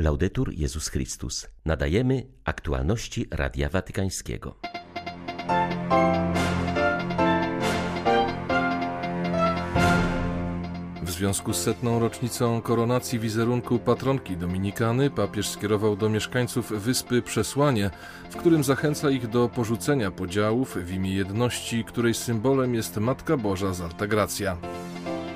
Laudetur Jezus Chrystus. Nadajemy aktualności Radia Watykańskiego. W związku z setną rocznicą koronacji wizerunku patronki Dominikany papież skierował do mieszkańców wyspy przesłanie, w którym zachęca ich do porzucenia podziałów w imię jedności, której symbolem jest Matka Boża z Altagracja.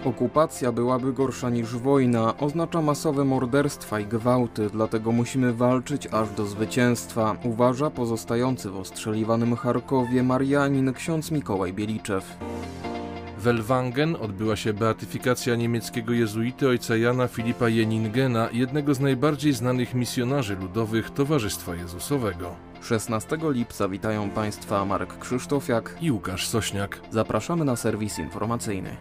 Okupacja byłaby gorsza niż wojna, oznacza masowe morderstwa i gwałty, dlatego musimy walczyć aż do zwycięstwa, uważa pozostający w ostrzeliwanym Charkowie Marianin ksiądz Mikołaj Bieliczew. W Elwangen odbyła się beatyfikacja niemieckiego jezuity ojca Jana Filipa Jeningena, jednego z najbardziej znanych misjonarzy ludowych Towarzystwa Jezusowego. 16 lipca witają Państwa Marek Krzysztofiak i Łukasz Sośniak. Zapraszamy na serwis informacyjny.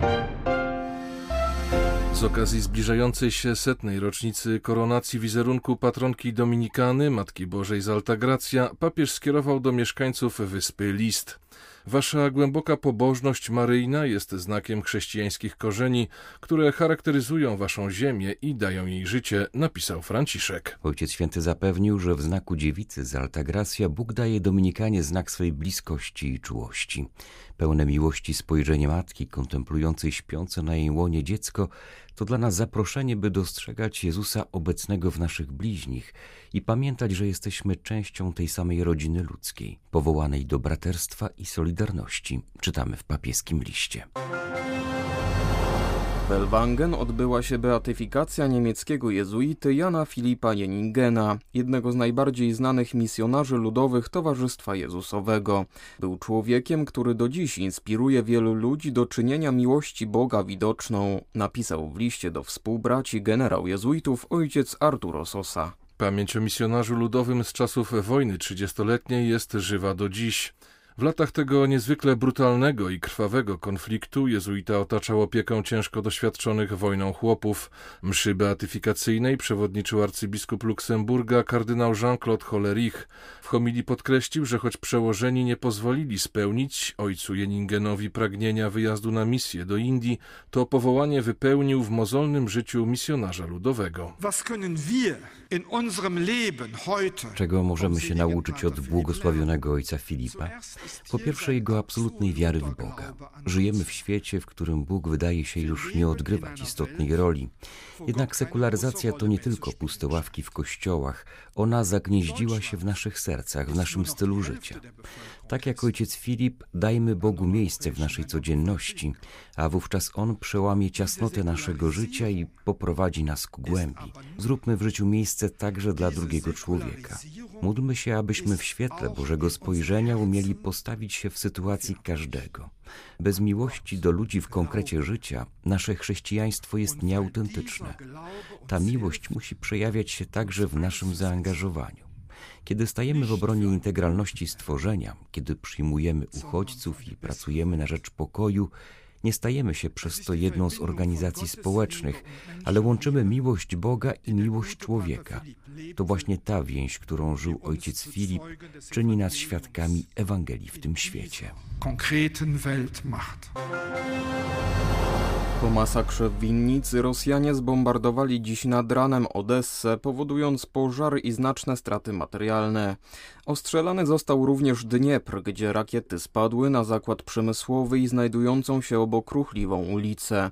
Z okazji zbliżającej się setnej rocznicy koronacji wizerunku patronki Dominikany, Matki Bożej z Altagracja, papież skierował do mieszkańców wyspy list. Wasza głęboka pobożność maryjna jest znakiem chrześcijańskich korzeni, które charakteryzują waszą ziemię i dają jej życie, napisał Franciszek. Ojciec Święty zapewnił, że w znaku dziewicy z Altagracja Bóg daje Dominikanie znak swej bliskości i czułości. Pełne miłości spojrzenie matki kontemplującej śpiące na jej łonie dziecko to dla nas zaproszenie, by dostrzegać Jezusa obecnego w naszych bliźnich i pamiętać, że jesteśmy częścią tej samej rodziny ludzkiej, powołanej do braterstwa i solidarności, czytamy w papieskim liście. W Elwangen odbyła się beatyfikacja niemieckiego jezuity Jana Filipa Jeningena, jednego z najbardziej znanych misjonarzy ludowych Towarzystwa Jezusowego. Był człowiekiem, który do dziś inspiruje wielu ludzi do czynienia miłości Boga widoczną, napisał w liście do współbraci generał jezuitów ojciec Arturo Sosa. Pamięć o misjonarzu ludowym z czasów wojny trzydziestoletniej jest żywa do dziś. W latach tego niezwykle brutalnego i krwawego konfliktu jezuita otaczał opieką ciężko doświadczonych wojną chłopów. Mszy beatyfikacyjnej przewodniczył arcybiskup Luksemburga kardynał Jean-Claude Hollerich. W homilii podkreślił, że choć przełożeni nie pozwolili spełnić ojcu Jeningenowi pragnienia wyjazdu na misję do Indii, to powołanie wypełnił w mozolnym życiu misjonarza ludowego. Czego możemy się nauczyć od błogosławionego ojca Filipa? Po pierwsze, jego absolutnej wiary w Boga. Żyjemy w świecie, w którym Bóg wydaje się już nie odgrywać istotnej roli. Jednak sekularyzacja to nie tylko puste ławki w kościołach, ona zagnieździła się w naszych sercach, w naszym stylu życia. Tak jak ojciec Filip, dajmy Bogu miejsce w naszej codzienności, a wówczas On przełamie ciasnotę naszego życia i poprowadzi nas ku głębi. Zróbmy w życiu miejsce także dla drugiego człowieka. Módlmy się, abyśmy w świetle Bożego spojrzenia umieli postawić się w sytuacji każdego. Bez miłości do ludzi w konkrecie życia nasze chrześcijaństwo jest nieautentyczne. Ta miłość musi przejawiać się także w naszym zaangażowaniu. Kiedy stajemy w obronie integralności stworzenia, kiedy przyjmujemy uchodźców i pracujemy na rzecz pokoju, nie stajemy się przez to jedną z organizacji społecznych, ale łączymy miłość Boga i miłość człowieka. To właśnie ta więź, którą żył ojciec Filip, czyni nas świadkami Ewangelii w tym świecie. Po masakrze w winnicy Rosjanie zbombardowali dziś nad ranem Odessę, powodując pożar i znaczne straty materialne. Ostrzelany został również Dniepr, gdzie rakiety spadły na zakład przemysłowy i znajdującą się obok ruchliwą ulicę.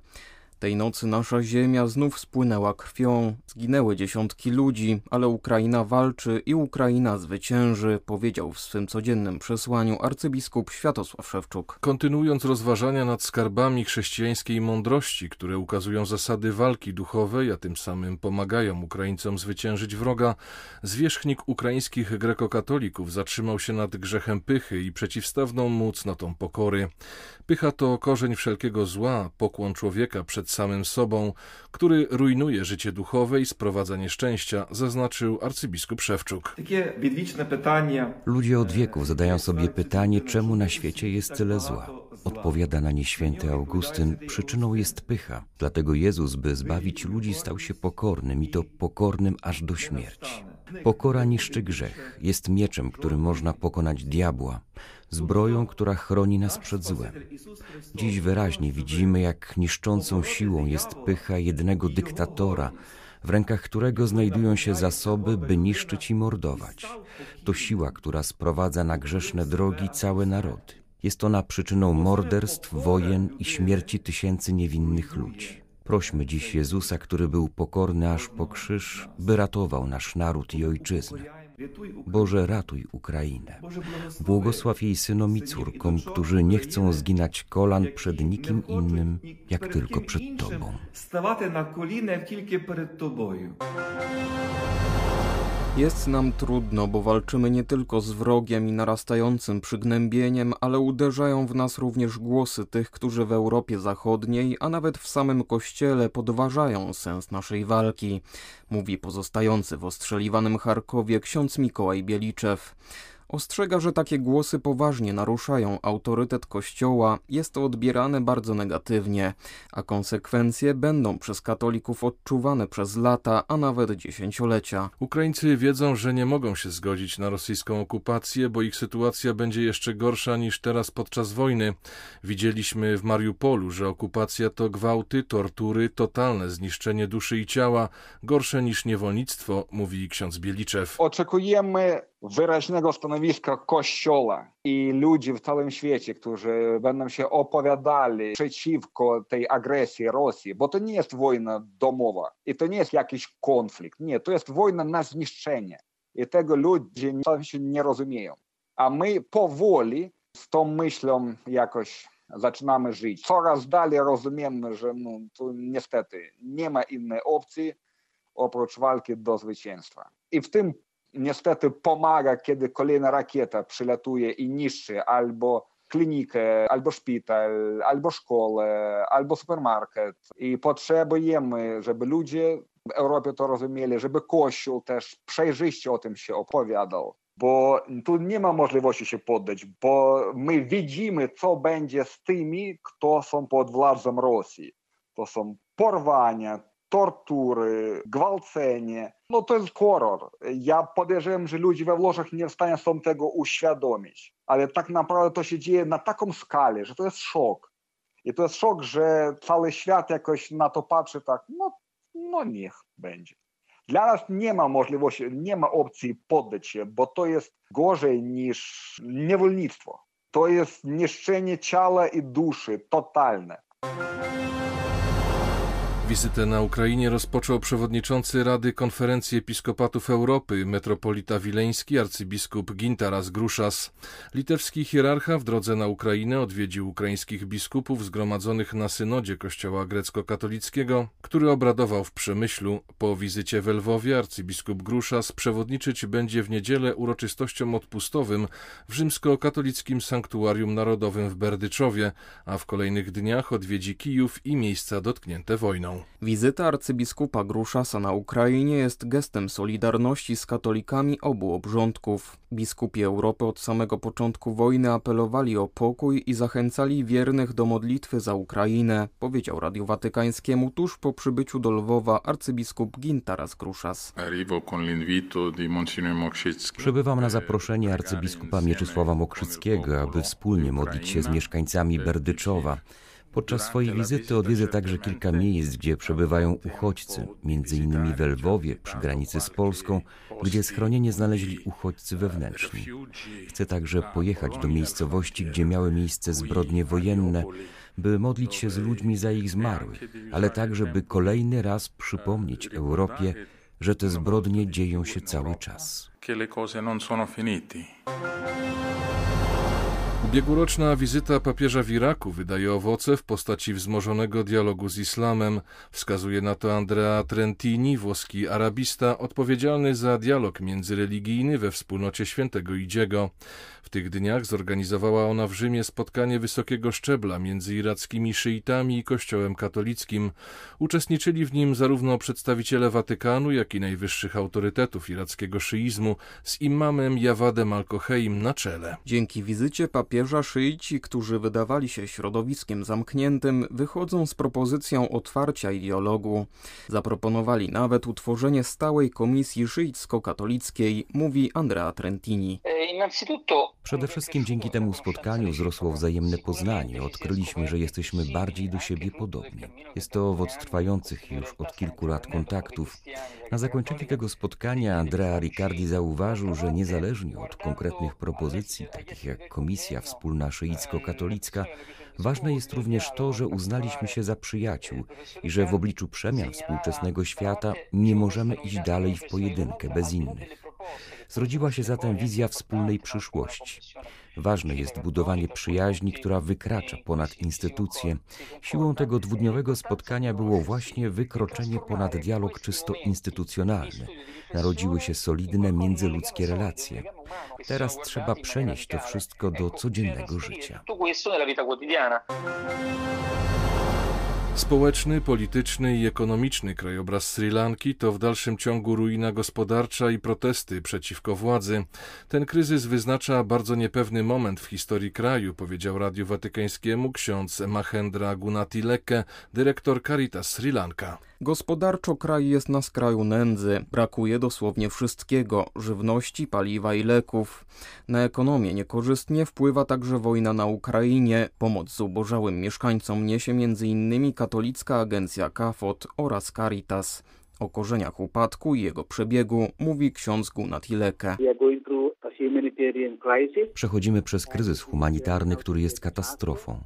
Tej nocy nasza ziemia znów spłynęła krwią. Zginęły dziesiątki ludzi, ale Ukraina walczy i Ukraina zwycięży, powiedział w swym codziennym przesłaniu arcybiskup Światosław Szewczuk. Kontynuując rozważania nad skarbami chrześcijańskiej mądrości, które ukazują zasady walki duchowej, a tym samym pomagają Ukraińcom zwyciężyć wroga, zwierzchnik ukraińskich grekokatolików zatrzymał się nad grzechem pychy i przeciwstawną mu cnotą pokory. Pycha to korzeń wszelkiego zła, pokłon człowieka przed samym sobą, który rujnuje życie duchowe i sprowadza nieszczęścia, zaznaczył arcybiskup Szewczuk. Ludzie od wieków zadają sobie pytanie, czemu na świecie jest tyle zła. Odpowiada na nie święty Augustyn, przyczyną jest pycha. Dlatego Jezus, by zbawić ludzi, stał się pokornym i to pokornym aż do śmierci. Pokora niszczy grzech, jest mieczem, którym można pokonać diabła, zbroją, która chroni nas przed złem. Dziś wyraźnie widzimy, jak niszczącą siłą jest pycha jednego dyktatora, w rękach którego znajdują się zasoby, by niszczyć i mordować. To siła, która sprowadza na grzeszne drogi całe narody. Jest ona przyczyną morderstw, wojen i śmierci tysięcy niewinnych ludzi. Prośmy dziś Jezusa, który był pokorny aż po krzyż, by ratował nasz naród i ojczyznę. Boże, ratuj Ukrainę. Błogosław jej synom i córkom, którzy nie chcą zginać kolan przed nikim innym, jak tylko przed Tobą. Na kolinę tylko przed Tobą. Jest nam trudno, bo walczymy nie tylko z wrogiem i narastającym przygnębieniem, ale uderzają w nas również głosy tych, którzy w Europie Zachodniej, a nawet w samym Kościele podważają sens naszej walki, mówi pozostający w ostrzeliwanym Charkowie ksiądz Mikołaj Bieliczew. Ostrzega, że takie głosy poważnie naruszają autorytet Kościoła, jest to odbierane bardzo negatywnie, a konsekwencje będą przez katolików odczuwane przez lata, a nawet dziesięciolecia. Ukraińcy wiedzą, że nie mogą się zgodzić na rosyjską okupację, bo ich sytuacja będzie jeszcze gorsza niż teraz podczas wojny. Widzieliśmy w Mariupolu, że okupacja to gwałty, tortury, totalne zniszczenie duszy i ciała, gorsze niż niewolnictwo, mówi ksiądz Bieliczew. Oczekujemy wyraźnego stanowiska Kościoła i ludzi w całym świecie, którzy będą się opowiadali przeciwko tej agresji Rosji, bo to nie jest wojna domowa i to nie jest jakiś konflikt. Nie, to jest wojna na zniszczenie. I tego ludzie nie rozumieją. A my powoli z tą myślą jakoś zaczynamy żyć. Coraz dalej rozumiemy, że no, tu niestety nie ma innej opcji oprócz walki do zwycięstwa. I w tym niestety pomaga, kiedy kolejna rakieta przylatuje i niszczy albo klinikę, albo szpital, albo szkołę, albo supermarket. I potrzebujemy, żeby ludzie w Europie to rozumieli, żeby Kościół też przejrzyście o tym się opowiadał. Bo tu nie ma możliwości się poddać, bo my widzimy, co będzie z tymi, kto są pod władzą Rosji. To są porwania, tortury, gwałcenie. No to jest horror. Ja podejrzewam, że ludzie we Włoszech nie w stanie są tego uświadomić. Ale tak naprawdę to się dzieje na taką skalę, że to jest szok. I to jest szok, że cały świat jakoś na to patrzy tak, no, no niech będzie. Dla nas nie ma możliwości, nie ma opcji poddać się, bo to jest gorzej niż niewolnictwo. To jest niszczenie ciała i duszy totalne. Wizytę na Ukrainie rozpoczął przewodniczący Rady Konferencji Episkopatów Europy, metropolita wileński arcybiskup Gintaras Gruszas. Litewski hierarcha w drodze na Ukrainę odwiedził ukraińskich biskupów zgromadzonych na synodzie Kościoła grecko-katolickiego, który obradował w Przemyślu. Po wizycie w Lwowie arcybiskup Gruszas przewodniczyć będzie w niedzielę uroczystościom odpustowym w rzymskokatolickim sanktuarium narodowym w Berdyczowie, a w kolejnych dniach odwiedzi Kijów i miejsca dotknięte wojną. Wizyta arcybiskupa Gruszasa na Ukrainie jest gestem solidarności z katolikami obu obrządków. Biskupi Europy od samego początku wojny apelowali o pokój i zachęcali wiernych do modlitwy za Ukrainę, powiedział Radiu Watykańskiemu tuż po przybyciu do Lwowa arcybiskup Gintaras Gruszas. Przybywam na zaproszenie arcybiskupa Mieczysława Mokrzyckiego, aby wspólnie modlić się z mieszkańcami Berdyczowa. Podczas swojej wizyty odwiedzę także kilka miejsc, gdzie przebywają uchodźcy, między innymi w Lwowie, przy granicy z Polską, gdzie schronienie znaleźli uchodźcy wewnętrzni. Chcę także pojechać do miejscowości, gdzie miały miejsce zbrodnie wojenne, by modlić się z ludźmi za ich zmarłych, ale także by kolejny raz przypomnieć Europie, że te zbrodnie dzieją się cały czas. Ubiegłoroczna wizyta papieża w Iraku wydaje owoce w postaci wzmożonego dialogu z islamem. Wskazuje na to Andrea Trentini, włoski arabista, odpowiedzialny za dialog międzyreligijny we wspólnocie świętego Idziego. W tych dniach zorganizowała ona w Rzymie spotkanie wysokiego szczebla między irackimi szyitami i kościołem katolickim. Uczestniczyli w nim zarówno przedstawiciele Watykanu, jak i najwyższych autorytetów irackiego szyizmu z imamem Jawadem Al-Koheim na czele. Dzięki wizycie papieża papieża szyici, którzy wydawali się środowiskiem zamkniętym, wychodzą z propozycją otwarcia i dialogu. Zaproponowali nawet utworzenie stałej komisji szyicko-katolickiej, mówi Andrea Trentini. Przede wszystkim dzięki temu spotkaniu wzrosło wzajemne poznanie. Odkryliśmy, że jesteśmy bardziej do siebie podobni. Jest to owoc trwających już od kilku lat kontaktów. Na zakończenie tego spotkania Andrea Riccardi zauważył, że niezależnie od konkretnych propozycji, takich jak Komisja Wspólna Szyicko-Katolicka, ważne jest również to, że uznaliśmy się za przyjaciół i że w obliczu przemian współczesnego świata nie możemy iść dalej w pojedynkę bez innych. Zrodziła się zatem wizja wspólnej przyszłości. Ważne jest budowanie przyjaźni, która wykracza ponad instytucje. Siłą tego dwudniowego spotkania było właśnie wykroczenie ponad dialog czysto instytucjonalny. Narodziły się solidne międzyludzkie relacje. Teraz trzeba przenieść to wszystko do codziennego życia. Społeczny, polityczny i ekonomiczny krajobraz Sri Lanki to w dalszym ciągu ruina gospodarcza i protesty przeciwko władzy. Ten kryzys wyznacza bardzo niepewny moment w historii kraju, powiedział Radiu Watykańskiemu ksiądz Mahendra Gunatileke, dyrektor Caritas Sri Lanka. Gospodarczo kraj jest na skraju nędzy. Brakuje dosłownie wszystkiego żywności, paliwa i leków. Na ekonomię niekorzystnie wpływa także wojna na Ukrainie. Pomoc zubożałym mieszkańcom niesie m.in. katolicka agencja CAFOT oraz Caritas. O korzeniach upadku i jego przebiegu mówi ksiądz Gunat Ileke. Przechodzimy przez kryzys humanitarny, który jest katastrofą.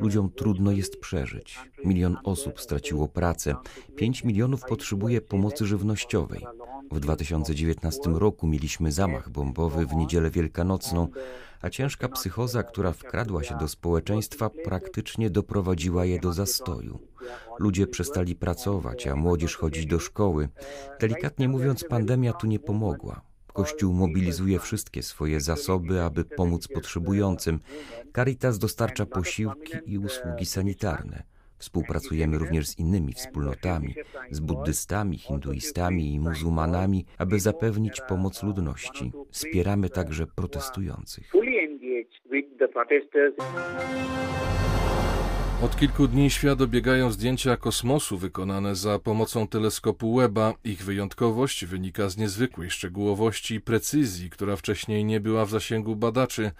Ludziom trudno jest przeżyć. Milion osób straciło pracę, 5 milionów potrzebuje pomocy żywnościowej. W 2019 roku mieliśmy zamach bombowy w niedzielę wielkanocną, a ciężka psychoza, która wkradła się do społeczeństwa, praktycznie doprowadziła je do zastoju. Ludzie przestali pracować, a młodzież chodzić do szkoły. Delikatnie mówiąc, pandemia tu nie pomogła. Kościół mobilizuje wszystkie swoje zasoby, aby pomóc potrzebującym. Caritas dostarcza posiłki i usługi sanitarne. Współpracujemy również z innymi wspólnotami, z buddystami, hinduistami i muzułmanami, aby zapewnić pomoc ludności. Wspieramy także protestujących. Od kilku dni świat obiegają zdjęcia kosmosu wykonane za pomocą teleskopu Webba. Ich wyjątkowość wynika z niezwykłej szczegółowości i precyzji, która wcześniej nie była w zasięgu badaczy.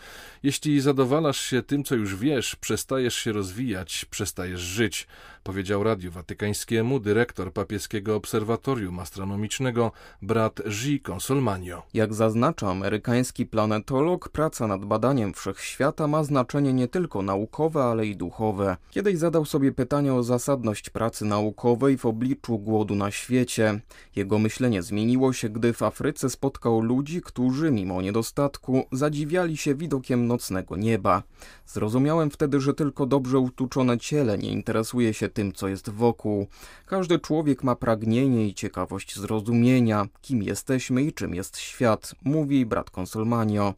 Jeśli zadowalasz się tym, co już wiesz, przestajesz się rozwijać, przestajesz żyć, powiedział Radiu Watykańskiemu dyrektor papieskiego obserwatorium astronomicznego brat G. Consolmanio. Jak zaznacza amerykański planetolog, praca nad badaniem wszechświata ma znaczenie nie tylko naukowe, ale i duchowe. Kiedyś zadał sobie pytanie o zasadność pracy naukowej w obliczu głodu na świecie. Jego myślenie zmieniło się, gdy w Afryce spotkał ludzi, którzy mimo niedostatku zadziwiali się widokiem nocnego nieba. Zrozumiałem wtedy, że tylko dobrze utuczone ciele nie interesuje się tym, co jest wokół. Każdy człowiek ma pragnienie i ciekawość zrozumienia, kim jesteśmy i czym jest świat, mówi brat Consolmanio.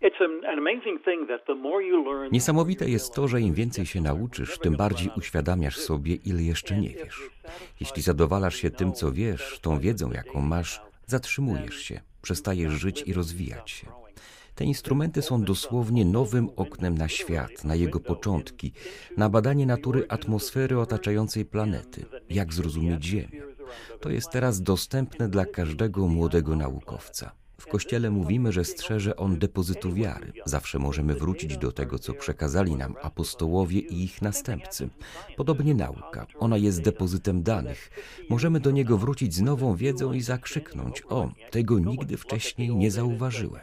Niesamowite jest to, że im więcej się nauczysz, tym bardziej uświadamiasz sobie, ile jeszcze nie wiesz. Jeśli zadowalasz się tym, co wiesz, tą wiedzą, jaką masz, zatrzymujesz się, przestajesz żyć i rozwijać się. Te instrumenty są dosłownie nowym oknem na świat, na jego początki, na badanie natury atmosfery otaczającej planety, jak zrozumieć Ziemię. To jest teraz dostępne dla każdego młodego naukowca. W Kościele mówimy, że strzeże on depozytu wiary. Zawsze możemy wrócić do tego, co przekazali nam apostołowie i ich następcy. Podobnie nauka. Ona jest depozytem danych. Możemy do niego wrócić z nową wiedzą i zakrzyknąć: O, tego nigdy wcześniej nie zauważyłem.